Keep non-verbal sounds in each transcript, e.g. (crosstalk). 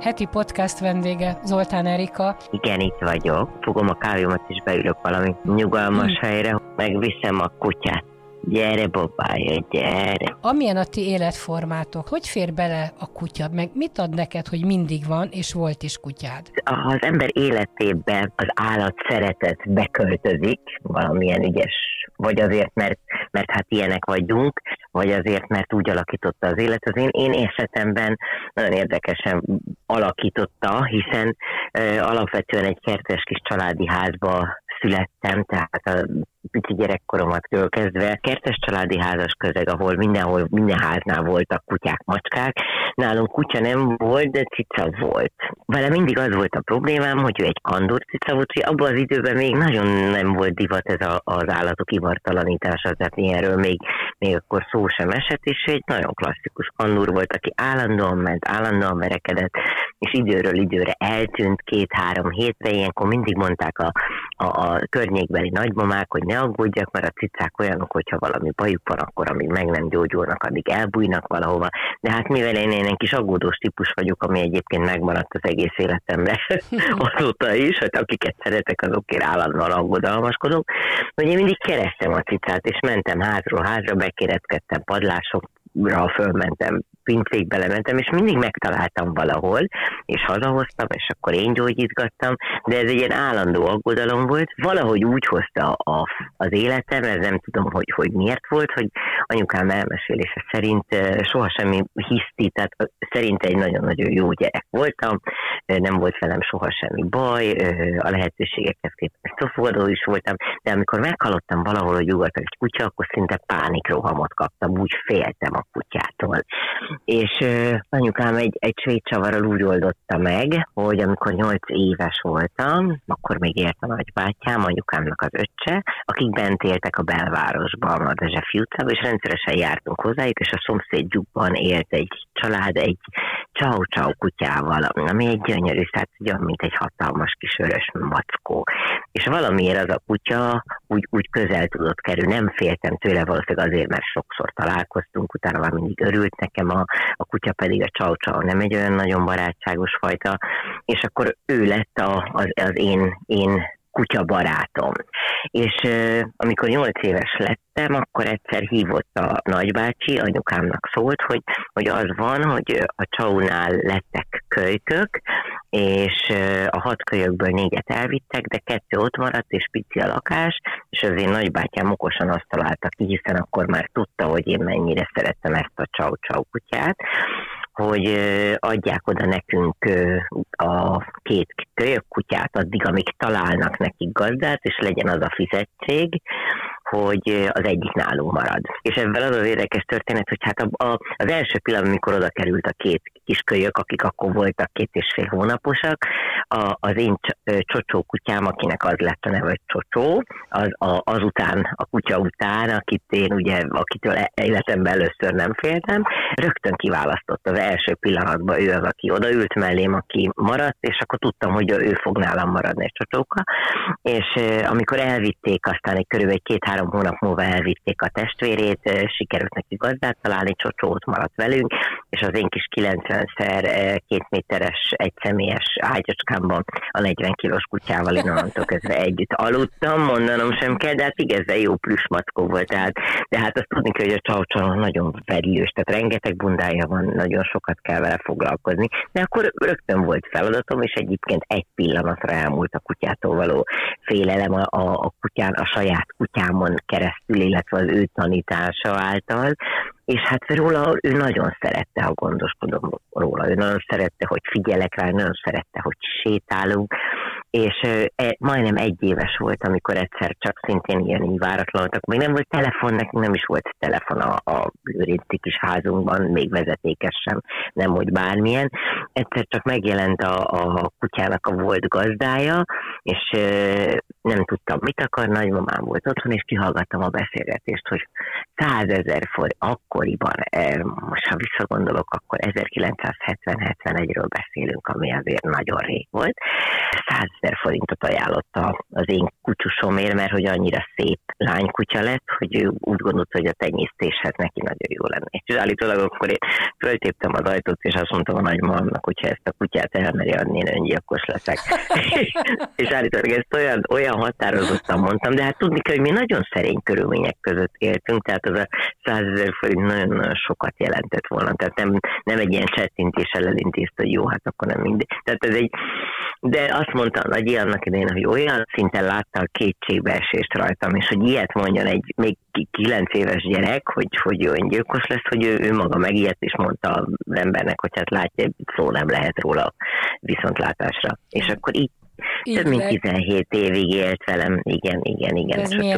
heti podcast vendége Zoltán Erika. Igen, itt vagyok. Fogom a kávémat és beülök valami nyugalmas hmm. helyre, megviszem a kutyát. Gyere, babája, gyere. Amilyen a ti életformátok, hogy fér bele a kutya, meg mit ad neked, hogy mindig van, és volt is kutyád? Ha az ember életében az állat szeretet beköltözik, valamilyen ügyes, vagy azért, mert, mert hát ilyenek vagyunk, vagy azért, mert úgy alakította az élet. Az én, én esetemben nagyon érdekesen alakította, hiszen ö, alapvetően egy kertes kis családi házba születtem, tehát a pici gyerekkoromat kezdve kertes családi házas közeg, ahol mindenhol, minden háznál voltak kutyák, macskák. Nálunk kutya nem volt, de cica volt. Vele mindig az volt a problémám, hogy ő egy kandor cica volt, hogy abban az időben még nagyon nem volt divat ez a, az állatok ivartalanítása, tehát ilyenről még, még akkor szó sem esett, és egy nagyon klasszikus kandúr volt, aki állandóan ment, állandóan verekedett, és időről időre eltűnt két-három hétre, ilyenkor mindig mondták a, a, a környékbeli nagymamák, hogy ne aggódjak, mert a cicák olyanok, hogyha valami bajuk van, akkor amíg meg nem gyógyulnak, addig elbújnak valahova. De hát mivel én, én egy kis aggódós típus vagyok, ami egyébként megmaradt az egész életemben (laughs) azóta is, hogy akiket szeretek, azokért állandóan aggodalmaskodok, hogy én mindig kerestem a cicát, és mentem házról házra, bekéretkedtem padlásokra, fölmentem pincékbe lementem, és mindig megtaláltam valahol, és hazahoztam, és akkor én gyógyítgattam, de ez egy ilyen állandó aggodalom volt. Valahogy úgy hozta a, az életem, ez nem tudom, hogy, hogy miért volt, hogy anyukám elmesélése szerint soha semmi hiszti, tehát szerint egy nagyon-nagyon jó gyerek voltam, nem volt velem soha semmi baj, a lehetőségekhez képest szofogadó is voltam, de amikor meghallottam valahol, hogy ugat egy kutya, akkor szinte pánikrohamot kaptam, úgy féltem a kutyától és anyukám egy, egy svéd csavarral úgy oldotta meg, hogy amikor nyolc éves voltam, akkor még élt a nagybátyám, anyukámnak az öccse, akik bent éltek a belvárosban, a Dezsefi utcában, és rendszeresen jártunk hozzájuk, és a szomszédjukban élt egy család egy csau csau kutyával, ami egy gyönyörű, tehát olyan, mint egy hatalmas kis örös mackó. És valamiért az a kutya úgy, úgy közel tudott kerülni, nem féltem tőle valószínűleg azért, mert sokszor találkoztunk, utána már mindig örült nekem a, a kutya pedig a csau csau, nem egy olyan nagyon barátságos fajta, és akkor ő lett a, az, az én, én kutya barátom. És amikor nyolc éves lettem, akkor egyszer hívott a nagybácsi, anyukámnak szólt, hogy, hogy az van, hogy a csaunál lettek kölykök, és a hat kölyökből négyet elvittek, de kettő ott maradt, és pici a lakás, és az én nagybátyám okosan azt találta ki, hiszen akkor már tudta, hogy én mennyire szerettem ezt a csau-csau kutyát, hogy adják oda nekünk a két kölyök kutyát addig, amíg találnak nekik gazdát, és legyen az a fizetség, hogy az egyik nálunk marad. És ebben az az érdekes történet, hogy hát a, a, az első pillanat, amikor oda került a két kiskölyök, akik akkor voltak két és fél hónaposak, a, az én csocsó kutyám, akinek az lett a neve, hogy csocsó, az, a, azután, a kutya után, akit én ugye, akitől e, életemben először nem féltem, rögtön kiválasztott. Az első pillanatban ő az, aki odaült mellém, aki maradt, és akkor tudtam, hogy ő fog nálam maradni egy csocsóka, és amikor elvitték, aztán egy körülbelül két-három hónap múlva elvitték a testvérét, sikerült neki gazdát találni, csocsót maradt velünk, és az én kis 90-szer két méteres egyszemélyes ágyacskámban a 40 kilós kutyával én onnantól kezdve együtt aludtam, mondanom sem kell, de hát igazán jó plüsmackó volt, tehát, de hát azt tudni kell, hogy a csaucsal nagyon vedlős, tehát rengeteg bundája van, nagyon sokat kell vele foglalkozni, de akkor rögtön volt feladatom, és egyébként egy pillanatra elmúlt a kutyától való félelem a, a, a kutyán, a saját kutyámon keresztül, illetve az ő tanítása által, és hát róla ő nagyon szerette, ha gondoskodom róla, ő nagyon szerette, hogy figyelek rá, nagyon szerette, hogy sétálunk, és e, majdnem egy éves volt, amikor egyszer csak szintén ilyen így váratlanultak. Még nem volt telefon, nekünk nem is volt telefon a, a Lőrinci kis házunkban, még vezetékes sem, nem hogy bármilyen. Egyszer csak megjelent a, a kutyának a volt gazdája, és e, nem tudtam, mit akar, nagymamám volt otthon, és kihallgattam a beszélgetést, hogy százezer forint, akkoriban, e, most ha visszagondolok, akkor 1970-71-ről beszélünk, ami azért nagyon rég volt, százezer forintot ajánlotta az én kutyusomért, mert hogy annyira szép lánykutya lett, hogy ő úgy gondolta, hogy a tenyésztéshez neki nagyon jó lenne. És állítólag akkor én föltéptem az ajtót, és azt mondtam a nagymamámnak, hogy ha ezt a kutyát elmeri adni, én öngyilkos leszek. (laughs) és állítólag ezt olyan, olyan határozottan mondtam, de hát tudni kell, hogy mi nagyon szerény körülmények között éltünk, tehát az a százezer forint nagyon-nagyon sokat jelentett volna. Tehát nem, nem egy ilyen csettintéssel elintézte, hogy jó, hát akkor nem mindegy. Tehát ez egy, de azt mondta a Nagyi annak idején, hogy olyan szinten látta a kétségbeesést rajtam, és hogy ilyet mondjon egy még kilenc éves gyerek, hogy, hogy ő öngyilkos lesz, hogy ő, ő maga megijedt, és mondta az embernek, hogy hát látja, szó nem lehet róla viszontlátásra. És akkor így több mint 17 évig élt velem, igen, igen, igen. Ez és, a ugye,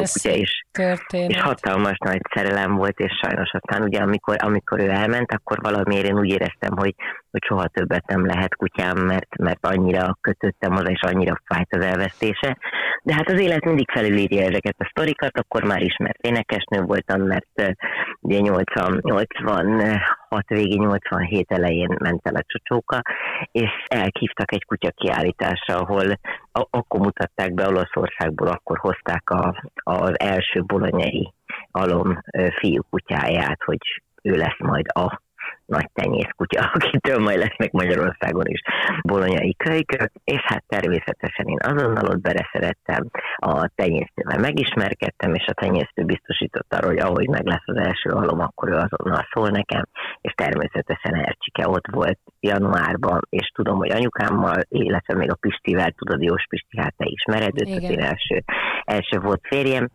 és, és hatalmas nagy szerelem volt, és sajnos aztán ugye amikor, amikor ő elment, akkor valamiért én úgy éreztem, hogy, hogy soha többet nem lehet kutyám, mert, mert annyira kötöttem hozzá, és annyira fájt az elvesztése. De hát az élet mindig felülírja ezeket a sztorikat, akkor már ismert énekesnő voltam, mert ugye 80, 86 végén, 87 elején ment el a csocsóka, és elkívtak egy kutya kiállításra, ahol akkor mutatták be Olaszországból, akkor hozták a, az első bolonyai alom fiú kutyáját, hogy ő lesz majd a nagy tenyészkutya, (laughs) akitől majd lesznek Magyarországon is bolonyai kölykök, és hát természetesen én azonnal ott szerettem, a tenyésztővel megismerkedtem, és a tenyésztő biztosított arra, hogy ahogy meg lesz az első alom, akkor ő azonnal szól nekem, és természetesen Ercsike ott volt januárban, és tudom, hogy anyukámmal, illetve még a Pistivel, tudod, Jós Pisti, hát te ismered őt, az én első, első volt férjem,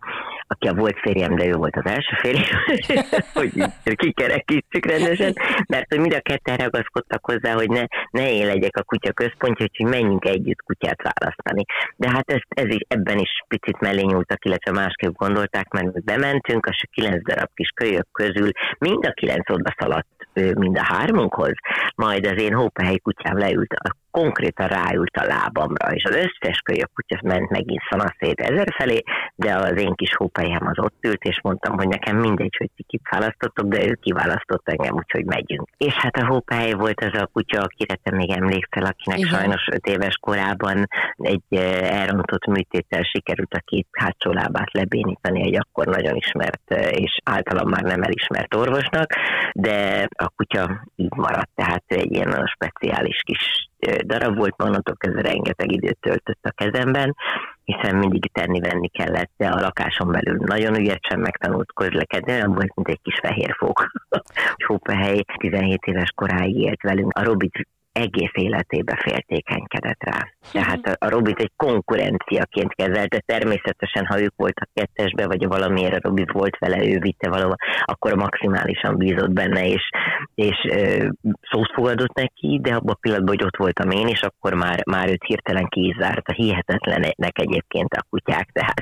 aki a volt férjem, de ő volt az első férjem, (laughs) hogy kikerekítsük rendesen, mert hogy mind a ketten ragaszkodtak hozzá, hogy ne, ne én legyek a kutya központja, hogy menjünk együtt kutyát választani. De hát ez, ez is, ebben is picit mellé nyúltak, illetve másképp gondolták, mert bementünk, és a kilenc darab kis kölyök közül mind a kilenc oda szaladt mind a hármunkhoz, majd az én hópehely kutyám leült a konkrétan ráült a lábamra, és az összes kölyök kutya ment megint szanaszét ezer felé, de az én kis hópelyem az ott ült, és mondtam, hogy nekem mindegy, hogy ti kit választottok, de ő kiválasztott engem, úgyhogy megyünk. És hát a hópely volt az a kutya, akire te még emlékszel, akinek Igen. sajnos öt éves korában egy elrontott műtéttel sikerült a két hátsó lábát lebénítani egy akkor nagyon ismert és általam már nem elismert orvosnak, de a kutya így maradt, tehát egy ilyen speciális kis darab volt, onnantól kezdve rengeteg időt töltött a kezemben, hiszen mindig tenni-venni kellett, de a lakáson belül nagyon ügyesen megtanult közlekedni, olyan volt, mint egy kis fehér fog. (laughs) Hópehely 17 éves koráig élt velünk. A Robit egész életébe féltékenykedett rá. Tehát a, a Robit egy konkurenciaként kezelte, természetesen, ha ők voltak kettesbe, vagy valamiért a Robi volt vele, ő vitte valahol, akkor maximálisan bízott benne, és, és ö, szót fogadott neki, de abban a pillanatban, hogy ott voltam én, és akkor már, már őt hirtelen a hihetetlenek egyébként a kutyák, tehát.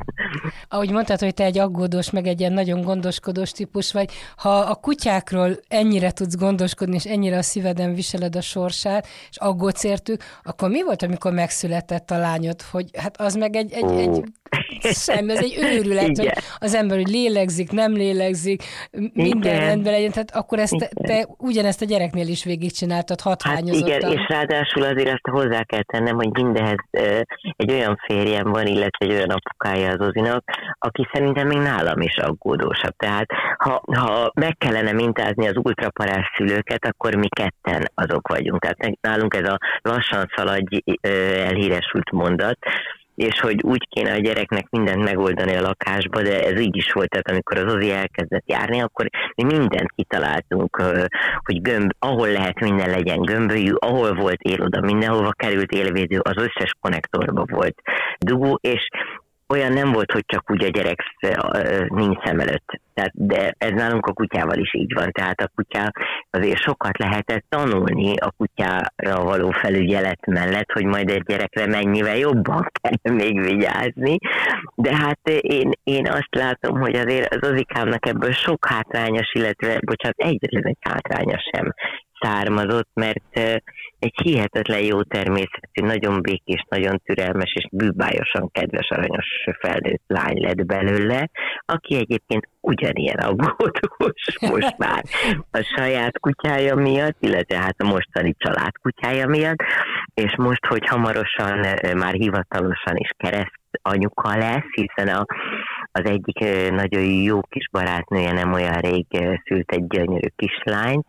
Ahogy mondtad, hogy te egy aggódós, meg egy ilyen nagyon gondoskodós típus vagy, ha a kutyákról ennyire tudsz gondoskodni, és ennyire a szíveden viseled a sorsát, és aggódsz értük, akkor mi volt, amikor megszületett a lányod, hogy hát az meg egy, egy, egy szem, ez egy őrület, Igen. hogy az ember, hogy lélegzik, nem lélegzik, minden igen. rendben legyen, tehát akkor ezt te, te ugyanezt a gyereknél is végigcsináltad, hatványozottan. Hát igen, és ráadásul azért azt hozzá kell tennem, hogy mindehez egy olyan férjem van, illetve egy olyan apukája az Ozinak, aki szerintem még nálam is aggódósabb. Tehát ha, ha meg kellene mintázni az ultraparás szülőket, akkor mi ketten azok vagyunk. Tehát nálunk ez a lassan szaladj elhíresült mondat, és hogy úgy kéne a gyereknek mindent megoldani a lakásba, de ez így is volt, tehát amikor az Ozi elkezdett járni, akkor mi mindent kitaláltunk, hogy gömb, ahol lehet minden legyen gömbölyű, ahol volt éloda, mindenhova került élvédő, az összes konnektorba volt dugó, és olyan nem volt, hogy csak úgy a gyerek nincs szem előtt. Tehát, de ez nálunk a kutyával is így van. Tehát a kutya azért sokat lehetett tanulni a kutyára való felügyelet mellett, hogy majd egy gyerekre mennyivel jobban (laughs) kell még vigyázni. De hát én, én azt látom, hogy azért az Ozikámnak ebből sok hátrányos, illetve, bocsánat, egyetlen egy hátránya sem származott, mert egy hihetetlen jó természetű, nagyon békés, nagyon türelmes és bűbájosan kedves, aranyos felnőtt lány lett belőle, aki egyébként ugyanilyen aggódós (laughs) most már a saját kutyája miatt, illetve hát a mostani család kutyája miatt, és most, hogy hamarosan már hivatalosan is kereszt anyuka lesz, hiszen a, az egyik nagyon jó kis barátnője nem olyan rég szült egy gyönyörű kislányt,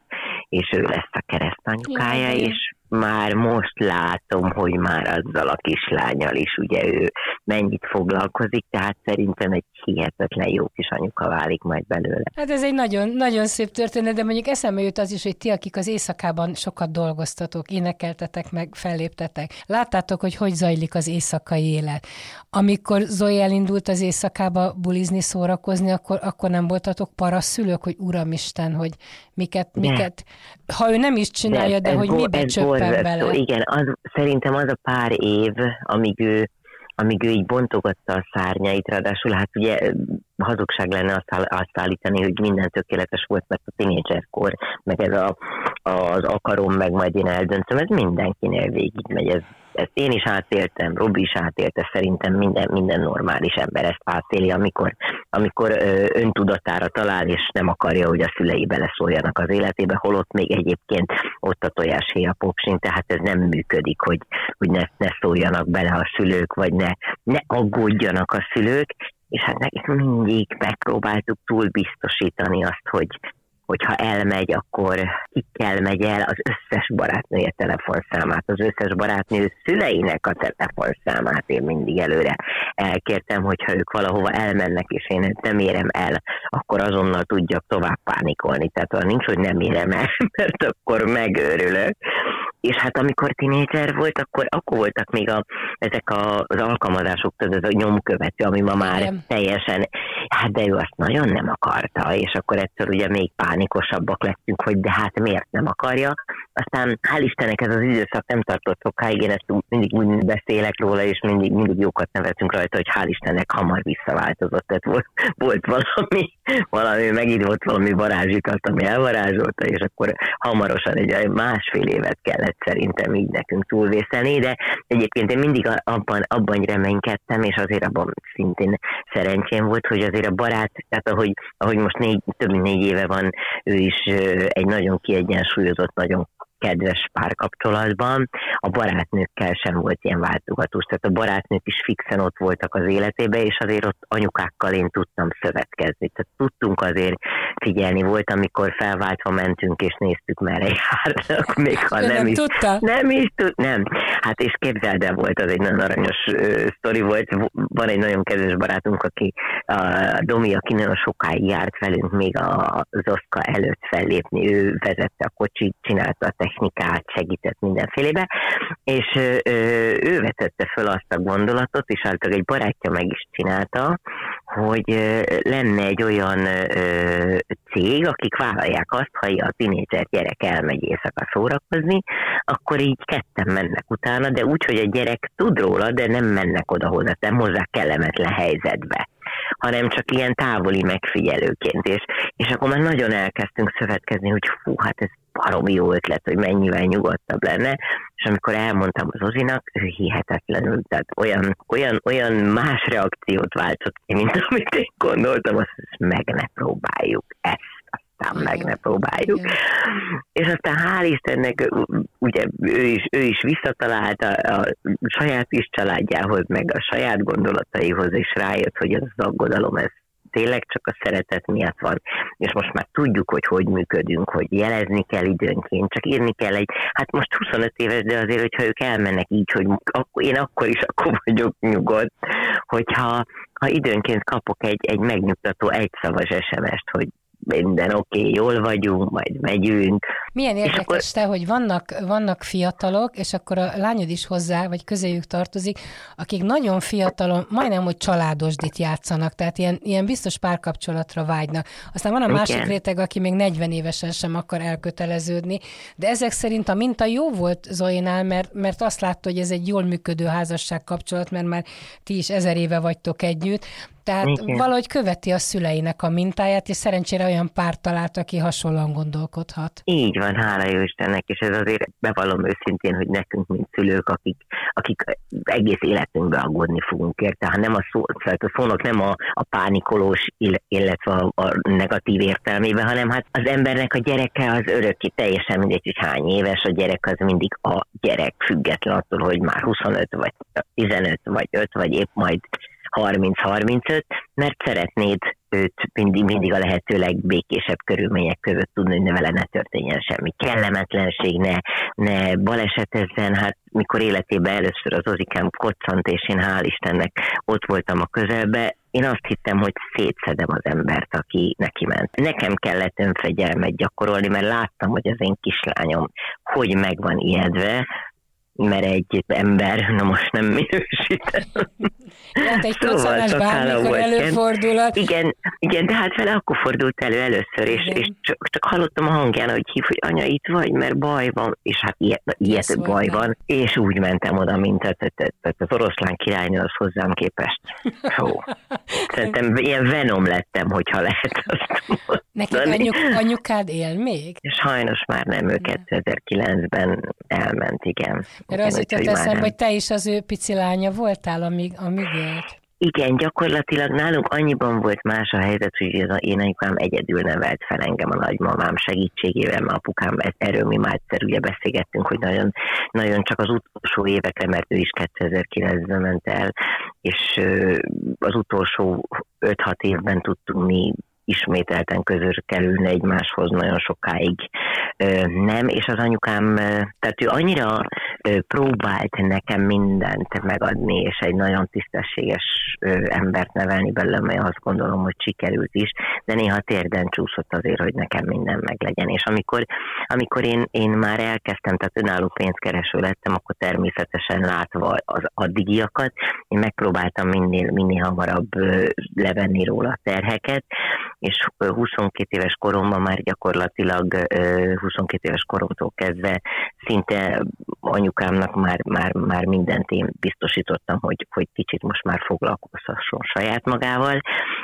és ő lesz a keresztanyukája, ja, és már most látom, hogy már azzal a kislányal is ugye ő mennyit foglalkozik, tehát szerintem egy hihetetlen jó kis anyuka válik majd belőle. Hát ez egy nagyon, nagyon szép történet, de mondjuk eszembe jut az is, hogy ti, akik az éjszakában sokat dolgoztatok, énekeltetek meg, felléptetek, láttátok, hogy hogy zajlik az éjszakai élet. Amikor Zoe elindult az éjszakába bulizni, szórakozni, akkor, akkor nem voltatok parasszülők, hogy uramisten, hogy miket, de. miket, ha ő nem is csinálja, de, de hogy mibe csöppen bele. Igen, az, szerintem az a pár év, amíg ő amíg ő így bontogatta a szárnyait, ráadásul hát ugye hazugság lenne azt, azt állítani, hogy minden tökéletes volt, mert a tínédzserkor, meg ez a, az akarom, meg majd én eldöntöm, ez mindenkinél végigmegy, ez ezt én is átéltem, Robi is átélte, szerintem minden, minden normális ember ezt átéli, amikor, amikor ö, öntudatára talál, és nem akarja, hogy a szülei beleszóljanak az életébe, holott még egyébként ott a tojáshéja popsin, tehát ez nem működik, hogy, hogy ne, ne szóljanak bele a szülők, vagy ne, ne aggódjanak a szülők, és hát nekik mindig megpróbáltuk túl biztosítani azt, hogy, hogyha elmegy, akkor kikkel megy el az összes barátnője telefonszámát, az összes barátnő szüleinek a telefonszámát én mindig előre elkértem, hogyha ők valahova elmennek, és én nem érem el, akkor azonnal tudjak tovább pánikolni. Tehát olyan nincs, hogy nem érem el, (laughs) mert akkor megőrülök. És hát amikor tinédzser volt, akkor, akkor voltak még a, ezek a, az alkalmazások, ez a nyomkövető, ami ma már nem. teljesen, hát de ő azt nagyon nem akarta, és akkor egyszer ugye még pánikosabbak lettünk, hogy de hát miért nem akarja. Aztán hál' Istennek ez az időszak nem tartott sokáig, én ezt mindig úgy beszélek róla, és mindig, mindig jókat nevetünk rajta, hogy hál' Istennek hamar visszaváltozott, tehát volt, volt valami, valami, megint volt valami varázsikat, ami elvarázsolta, és akkor hamarosan egy másfél évet kellett szerintem így nekünk túlvészelni, de egyébként én mindig abban, abban reménykedtem, és azért abban szintén szerencsém volt, hogy azért a barát, tehát ahogy, ahogy most négy, több mint négy éve van, ő is egy nagyon kiegyensúlyozott, nagyon kedves párkapcsolatban, a barátnőkkel sem volt ilyen váltogatós, tehát a barátnők is fixen ott voltak az életébe, és azért ott anyukákkal én tudtam szövetkezni, tehát tudtunk azért figyelni, volt, amikor felváltva mentünk, és néztük, merre járnak, még ha nem, nem is. Tudta? Nem is tud, nem. Hát és képzeld el, volt az egy nagyon aranyos uh, sztori volt, van egy nagyon kedves barátunk, aki a Domi, aki nagyon sokáig járt velünk még az Oszka előtt fellépni, ő vezette a kocsit, csinálta a technikát, segített mindenfélébe, és ő vetette föl azt a gondolatot, és általában egy barátja meg is csinálta, hogy lenne egy olyan cég, akik vállalják azt, ha a tinédzser gyerek elmegy éjszaka szórakozni, akkor így ketten mennek utána, de úgy, hogy a gyerek tud róla, de nem mennek oda hozzá, nem hozzá kellemetlen helyzetbe hanem csak ilyen távoli megfigyelőként. És, és akkor már nagyon elkezdtünk szövetkezni, hogy fú, hát ez baromi jó ötlet, hogy mennyivel nyugodtabb lenne, és amikor elmondtam az Ozinak, ő hihetetlenül, tehát olyan, olyan, olyan más reakciót váltott ki, mint amit én gondoltam, azt meg ne próbáljuk ezt aztán meg ne próbáljuk. Igen. És aztán hál' Istennek ugye ő is, ő is visszatalált a, a saját is családjához, meg a saját gondolataihoz, és rájött, hogy ez az aggodalom, ez tényleg csak a szeretet miatt van, és most már tudjuk, hogy hogy működünk, hogy jelezni kell időnként, csak írni kell egy, hát most 25 éves, de azért, hogyha ők elmennek így, hogy én akkor is akkor vagyok nyugodt, hogyha ha időnként kapok egy, egy megnyugtató egyszavas SMS-t, hogy minden oké, okay, jól vagyunk, majd megyünk. Milyen érdekes akkor... te, hogy vannak, vannak fiatalok, és akkor a lányod is hozzá, vagy közéjük tartozik, akik nagyon fiatalon, majdnem, hogy családosdit játszanak, tehát ilyen, ilyen biztos párkapcsolatra vágynak. Aztán van a Igen. másik réteg, aki még 40 évesen sem akar elköteleződni, de ezek szerint a minta jó volt Zoénál, mert, mert azt látta, hogy ez egy jól működő házasság kapcsolat, mert már ti is ezer éve vagytok együtt, tehát Igen. valahogy követi a szüleinek a mintáját, és szerencsére olyan pár talált, aki hasonlóan gondolkodhat. Így van, hála jó Istennek, és ez azért bevallom őszintén, hogy nekünk, mint szülők, akik, akik egész életünkben aggódni fogunk érte, ha nem a szó, tehát a szónak nem a, a pánikolós, illetve a, a negatív értelmében, hanem hát az embernek a gyereke az örökké, teljesen mindegy, hogy hány éves, a gyerek az mindig a gyerek, független attól, hogy már 25 vagy 15 vagy 5 vagy épp majd 30-35, mert szeretnéd őt mindig, mindig a lehető legbékésebb körülmények között tudni, hogy ne vele ne történjen semmi kellemetlenség, ne, ne balesetezzen. Hát mikor életében először az Ozikám koccant, és én hál' Istennek ott voltam a közelbe, én azt hittem, hogy szétszedem az embert, aki neki ment. Nekem kellett önfegyelmet gyakorolni, mert láttam, hogy az én kislányom hogy meg van ijedve, mert egy ember, na most nem minősítem. Hát egy szóval bármikor előfordulhat. Igen, igen, de hát vele akkor fordult elő először, és, és csak, csak hallottam a hangján, hogy hív, hogy anya, itt vagy, mert baj van, és hát ilyet, ilyet baj van, és úgy mentem oda, mint a, az oroszlán királynő az hozzám képest. (laughs) Hó. Szerintem ilyen venom lettem, hogyha lehet azt mondani. Neked anyuk, anyukád él még? Sajnos már nem, ő 2009-ben elment, igen. Mert az jutott eszembe, hogy te is az ő pici lánya voltál, amíg, amíg élt. Igen, gyakorlatilag nálunk annyiban volt más a helyzet, hogy az én anyukám egyedül nevelt fel engem a nagymamám segítségével, mert apukám, erről mi már egyszer ugye beszélgettünk, hogy nagyon, nagyon csak az utolsó évekre, mert ő is 2009-ben ment el, és az utolsó 5-6 évben tudtunk mi ismételten közös kerülni egymáshoz nagyon sokáig nem, és az anyukám, tehát ő annyira próbált nekem mindent megadni, és egy nagyon tisztességes embert nevelni belőle, mert azt gondolom, hogy sikerült is, de néha térden csúszott azért, hogy nekem minden meglegyen. És amikor, amikor én, én már elkezdtem, tehát önálló pénzkereső lettem, akkor természetesen látva az addigiakat, én megpróbáltam minél, minél hamarabb levenni róla a terheket, és 22 éves koromban már gyakorlatilag 22 éves koromtól kezdve szinte anyukámnak már, már, már mindent én biztosítottam, hogy, hogy kicsit most már foglalkozhasson saját magával,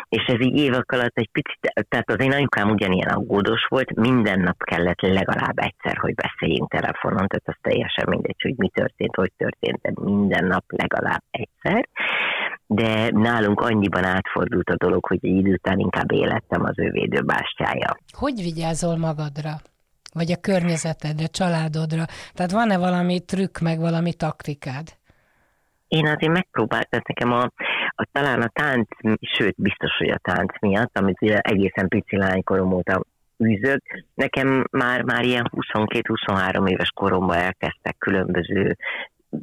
és ez így évek alatt egy picit, tehát az én anyukám ugyanilyen aggódós volt, minden nap kellett legalább egyszer, hogy beszéljünk telefonon, tehát az teljesen mindegy, hogy mi történt, hogy történt, de minden nap legalább egyszer, de nálunk annyiban átfordult a dolog, hogy egy idő után inkább élettem az ő védőbástyája. Hogy vigyázol magadra? Vagy a környezetedre, családodra? Tehát van-e valami trükk, meg valami taktikád? Én azért megpróbáltam, nekem a, a, talán a tánc, sőt, biztos, hogy a tánc miatt, amit egészen pici lánykorom óta űzök, nekem már, már ilyen 22-23 éves koromban elkezdtek különböző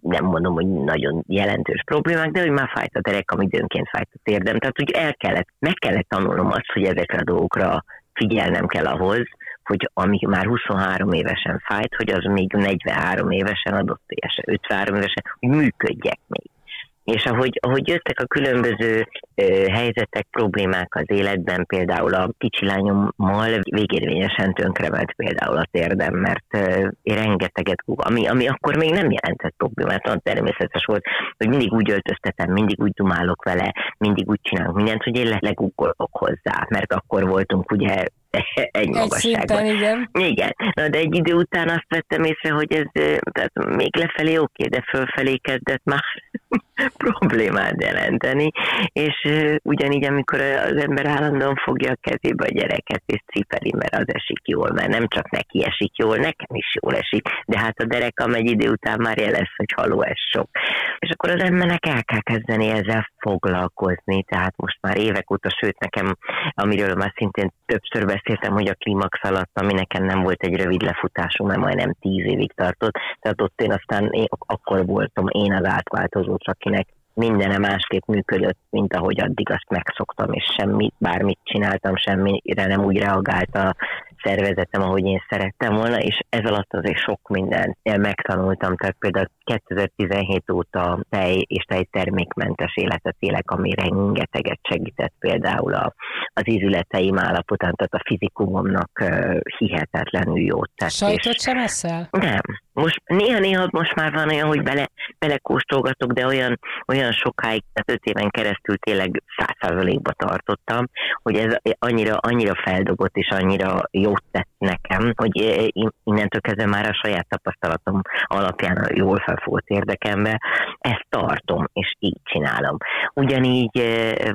nem mondom, hogy nagyon jelentős problémák, de hogy már fájt a derekam, időnként fájt a térdem. Tehát, hogy el kellett, meg kellett tanulnom azt, hogy ezekre a dolgokra figyelnem kell ahhoz, hogy ami már 23 évesen fájt, hogy az még 43 évesen adott, 53 évesen, hogy működjek még. És ahogy, ahogy jöttek a különböző ö, helyzetek, problémák az életben, például a kicsi lányommal végérvényesen tönkrement például a térdem, mert ö, én rengeteget ami, ami akkor még nem jelentett problémát, olyan természetes volt, hogy mindig úgy öltöztetem, mindig úgy dumálok vele, mindig úgy csinálok mindent, hogy én legugolok hozzá, mert akkor voltunk ugye (laughs) egy magasságban. Egy igen. Igen. Na, de egy idő után azt vettem észre, hogy ez tehát még lefelé oké, de fölfelé kezdett már (laughs) problémát jelenteni, és ugyanígy, amikor az ember állandóan fogja a kezébe a gyereket, és cipeli, mert az esik jól, mert nem csak neki esik jól, nekem is jól esik, de hát a dereka egy idő után már jelez, hogy haló, ez sok. És akkor az embernek el kell kezdeni ezzel foglalkozni, tehát most már évek óta, sőt nekem, amiről már szintén többször beszéltem, hogy a klímax alatt, ami nekem nem volt egy rövid lefutású, mert majdnem tíz évig tartott, tehát ott én aztán én, akkor voltam én az átváltozó, akinek mindenem másképp működött, mint ahogy addig azt megszoktam, és semmi, bármit csináltam, semmire nem úgy reagált a szervezetem, ahogy én szerettem volna, és ez alatt azért sok mindent megtanultam, tehát például 2017 óta tej és tejtermékmentes életet élek, ami rengeteget segített például a, az ízületeim állapotán, tehát a fizikumomnak hihetetlenül jót tett. Sajtot sem eszel? Nem. Most néha-néha most már van olyan, hogy bele, belekóstolgatok, de olyan, olyan sokáig, tehát öt éven keresztül tényleg százszázalékba tartottam, hogy ez annyira, annyira feldobott és annyira jót tett nekem, hogy innentől kezdve már a saját tapasztalatom alapján jól felfogott érdekembe, ezt tartom, és így csinálom. Ugyanígy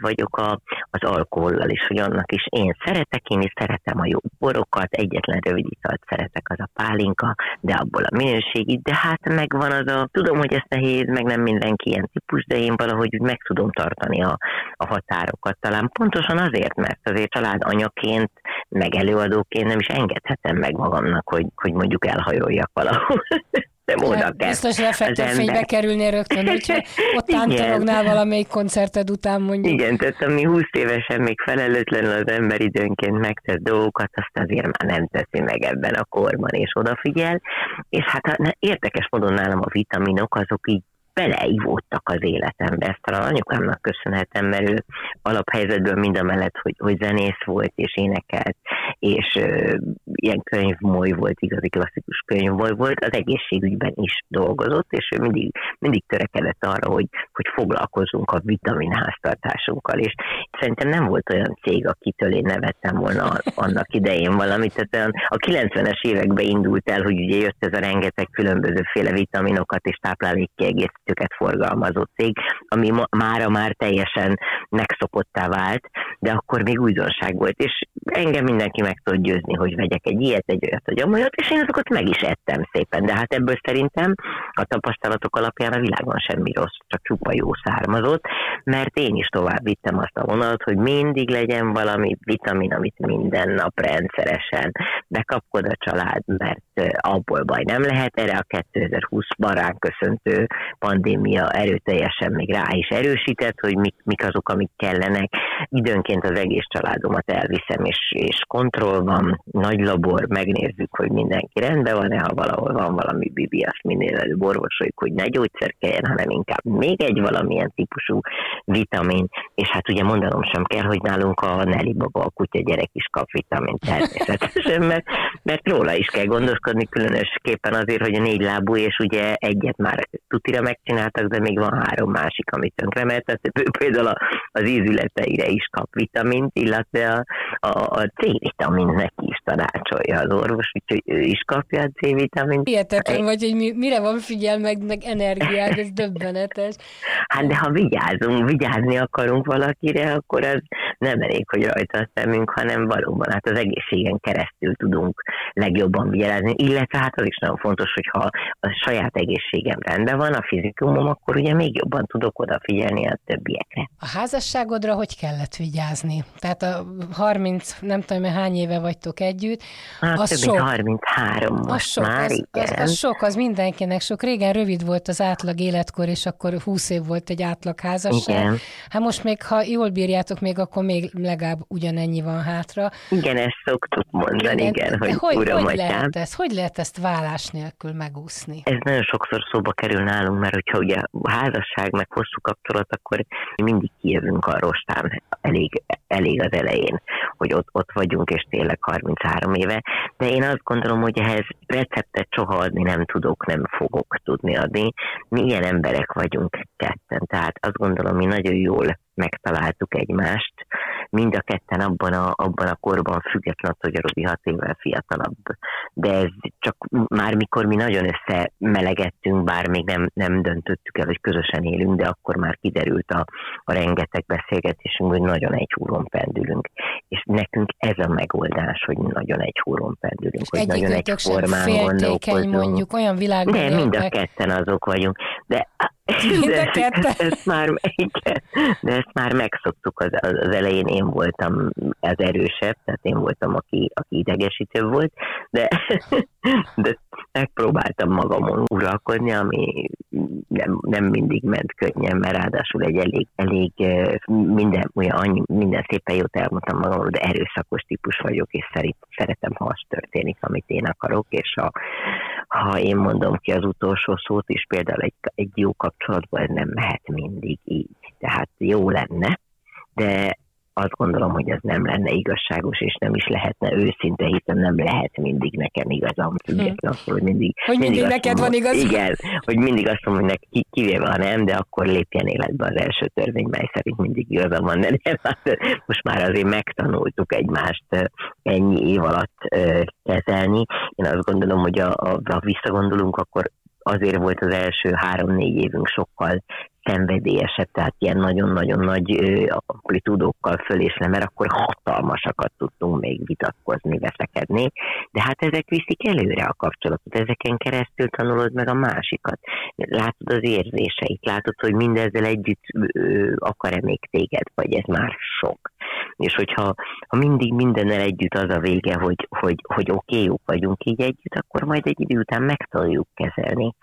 vagyok a, az alkohollal is, hogy annak is én szeretek, én is szeretem a jó borokat, egyetlen rövid italt szeretek, az a pálinka, de abból a minőségi, de hát megvan az a, tudom, hogy ez nehéz, meg nem mindenki ilyen típus, de én valahogy meg tudom tartani a, a határokat. Talán pontosan azért, mert azért család anyaként, meg előadóként nem is engedhetem meg magamnak, hogy, hogy mondjuk elhajoljak valahol. (laughs) oda kell. Biztos reflektorfénybe kerülnél rögtön, hogyha ott (laughs) tántorognál valamelyik koncerted után mondjuk. Igen, tehát ami 20 évesen még felelőtlenül az ember időnként megtesz dolgokat, azt azért már nem teszi meg ebben a korban, és odafigyel. És hát érdekes módon nálam a vitaminok azok így beleívódtak az életembe. Ezt talán anyukámnak köszönhetem, mert ő alaphelyzetből mind a mellett, hogy, hogy zenész volt és énekelt, és ö, ilyen könyvmoly volt, igazi klasszikus könyvmoly volt, az egészségügyben is dolgozott, és ő mindig, mindig törekedett arra, hogy, hogy foglalkozunk a vitaminháztartásunkkal, és szerintem nem volt olyan cég, akitől én nevettem volna annak idején valamit, tehát a 90-es években indult el, hogy ugye jött ez a rengeteg különbözőféle vitaminokat és táplálékkiegészítőket forgalmazó cég, ami ma, mára már teljesen megszokottá vált, de akkor még újdonság volt, és engem mindenki meg tud győzni, hogy vegyek egy ilyet, egy olyat, vagy amolyat, és én azokat meg is ettem szépen, de hát ebből szerintem a tapasztalatok alapján a világon semmi rossz, csak csupa jó származott, mert én is tovább vittem azt a vonalat, hogy mindig legyen valami vitamin, amit minden nap rendszeresen bekapkod a család, mert abból baj nem lehet, erre a 2020-ban ránk köszöntő pandémia erőteljesen még rá is erősített, hogy mik, mik azok, amik kellenek. Időnként az egész családomat elviszem, és, és kontroll van, nagy labor, megnézzük, hogy mindenki rendben van-e, ha valahol van valami bibi, azt minél előbb orvosoljuk, hogy ne gyógyszer kelljen, hanem inkább még egy valamilyen típusú vitamin, és hát ugye mondanom sem kell, hogy nálunk a Nelly baba, a kutya gyerek is kap vitamin természetesen, mert, mert róla is kell gondoskodni, különösképpen azért, hogy a négy lábú, és ugye egyet már tutira megcsináltak, de még van három másik, amit tönkrement, tehát például az ízületeire is kap vitamint, illetve a, a, a C-vitamin neki is tanácsolja az orvos, úgyhogy ő is kapja a C-vitamint. Hihetetlen vagy, hogy mi, mire van figyel meg, meg energiád, ez (laughs) döbbenetes. Hát de ha vigyázunk, vigyázni akarunk valakire, akkor az nem elég, hogy rajta a szemünk, hanem valóban hát az egészségen keresztül tudunk legjobban vigyázni, illetve hát az is nagyon fontos, hogyha a saját egészségem rendben van, a fizikumom, akkor ugye még jobban tudok odafigyelni a többiekre. A házasságodra hogy kellett vigyázni? Tehát a 30, nem tudom, hány éve vagytok együtt. Hát az több sok. 33 most az sok, már, az, igen. Az, az sok, az mindenkinek sok. Régen rövid volt az átlag életkor, és akkor 20 év volt egy átlag házasság. Igen. Hát most még, ha jól bírjátok még, akkor még legalább ugyanennyi van hátra. Igen, ezt szoktuk mondani, igen, igen hogy, hogy uram, hogy lehet ezt, hogy lehet ezt vállás nélkül megúszni? Ez nagyon sokszor szóba kerül nálunk, mert hogyha ugye házasság meg hosszú kapcsolat, akkor mindig kijövünk a rostán elég, elég az elején, hogy ott, ott vagyunk, és tényleg 33 éve. De én azt gondolom, hogy ehhez receptet soha adni nem tudok, nem fogok tudni adni. Mi ilyen emberek vagyunk ketten, tehát azt gondolom, mi nagyon jól megtaláltuk egymást, mind a ketten abban a, abban a korban, függetlenül, hogy a Robi hat évvel fiatalabb. De ez csak már mikor mi nagyon összemelegettünk, bár még nem, nem döntöttük el, hogy közösen élünk, de akkor már kiderült a, a rengeteg beszélgetésünk, hogy nagyon egy húron pendülünk. És nekünk ez a megoldás, hogy nagyon egy húron pendülünk, hogy nagyon egy formán gondolkozunk. mondjuk olyan világban De mind a ketten azok vagyunk. De Mind a kettő. ezt már, igen, de ezt már megszoktuk az, az elején, én voltam az erősebb, tehát én voltam, aki, aki idegesítő volt, de, de megpróbáltam magamon uralkodni, ami nem, nem mindig ment könnyen, mert ráadásul egy elég, elég minden, olyan, annyi, minden szépen jót elmondtam magamról, de erőszakos típus vagyok, és szerint, szeretem, ha az történik, amit én akarok, és ha, ha én mondom ki az utolsó szót is, például egy, egy jó kapcsolatban ez nem mehet mindig így. Tehát jó lenne, de azt gondolom, hogy ez nem lenne igazságos, és nem is lehetne őszinte, hiszen nem lehet mindig nekem igazam, független hm. hogy mindig... Hogy mindig, mindig neked mondom, van igaz? Igen, hogy mindig azt mondom, hogy neki kivéve ha nem, de akkor lépjen életbe az első törvény, mely szerint mindig igazam van, de nem, hát most már azért megtanultuk egymást ennyi év alatt kezelni. Én azt gondolom, hogy a, a, ha visszagondolunk, akkor azért volt az első három-négy évünk sokkal szenvedélyesebb, tehát ilyen nagyon-nagyon nagy amplitúdókkal fölészne, mert akkor hatalmasakat tudtunk még vitatkozni, veszekedni, de hát ezek viszik előre a kapcsolatot, ezeken keresztül tanulod meg a másikat. Látod az érzéseit, látod, hogy mindezzel együtt akar-e még téged, vagy ez már sok. És hogyha ha mindig mindennel együtt az a vége, hogy, hogy, hogy oké, okay, jók vagyunk így együtt, akkor majd egy idő után meg tudjuk kezelni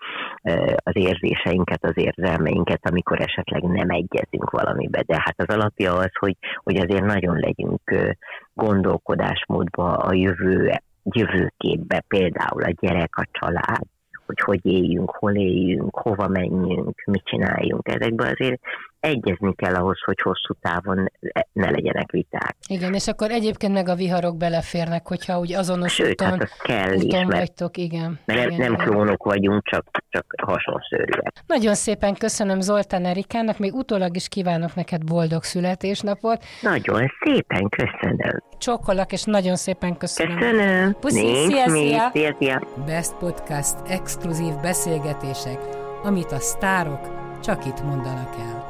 az érzéseinket, az érzelmeinket, amikor esetleg nem egyezünk valamibe. De hát az alapja az, hogy, hogy azért nagyon legyünk gondolkodásmódba a jövő, jövőképbe, például a gyerek, a család, hogy hogy éljünk, hol éljünk, hova menjünk, mit csináljunk. Ezekben azért egyezni kell ahhoz, hogy hosszú távon ne legyenek viták. Igen, és akkor egyébként meg a viharok beleférnek, hogyha úgy azonos Sőt, úton, hát kell úton is, mert, vagytok, igen. Mert igen, nem igen. klónok vagyunk, csak, csak hasonszörűek. Nagyon szépen köszönöm Zoltán Erikának, még utólag is kívánok neked boldog születésnapot. Nagyon szépen köszönöm. Csókolak, és nagyon szépen köszönöm. Köszönöm. Puszi, Nincs szia, szia. szia, szia. Best Podcast exkluzív beszélgetések, amit a sztárok csak itt mondanak el.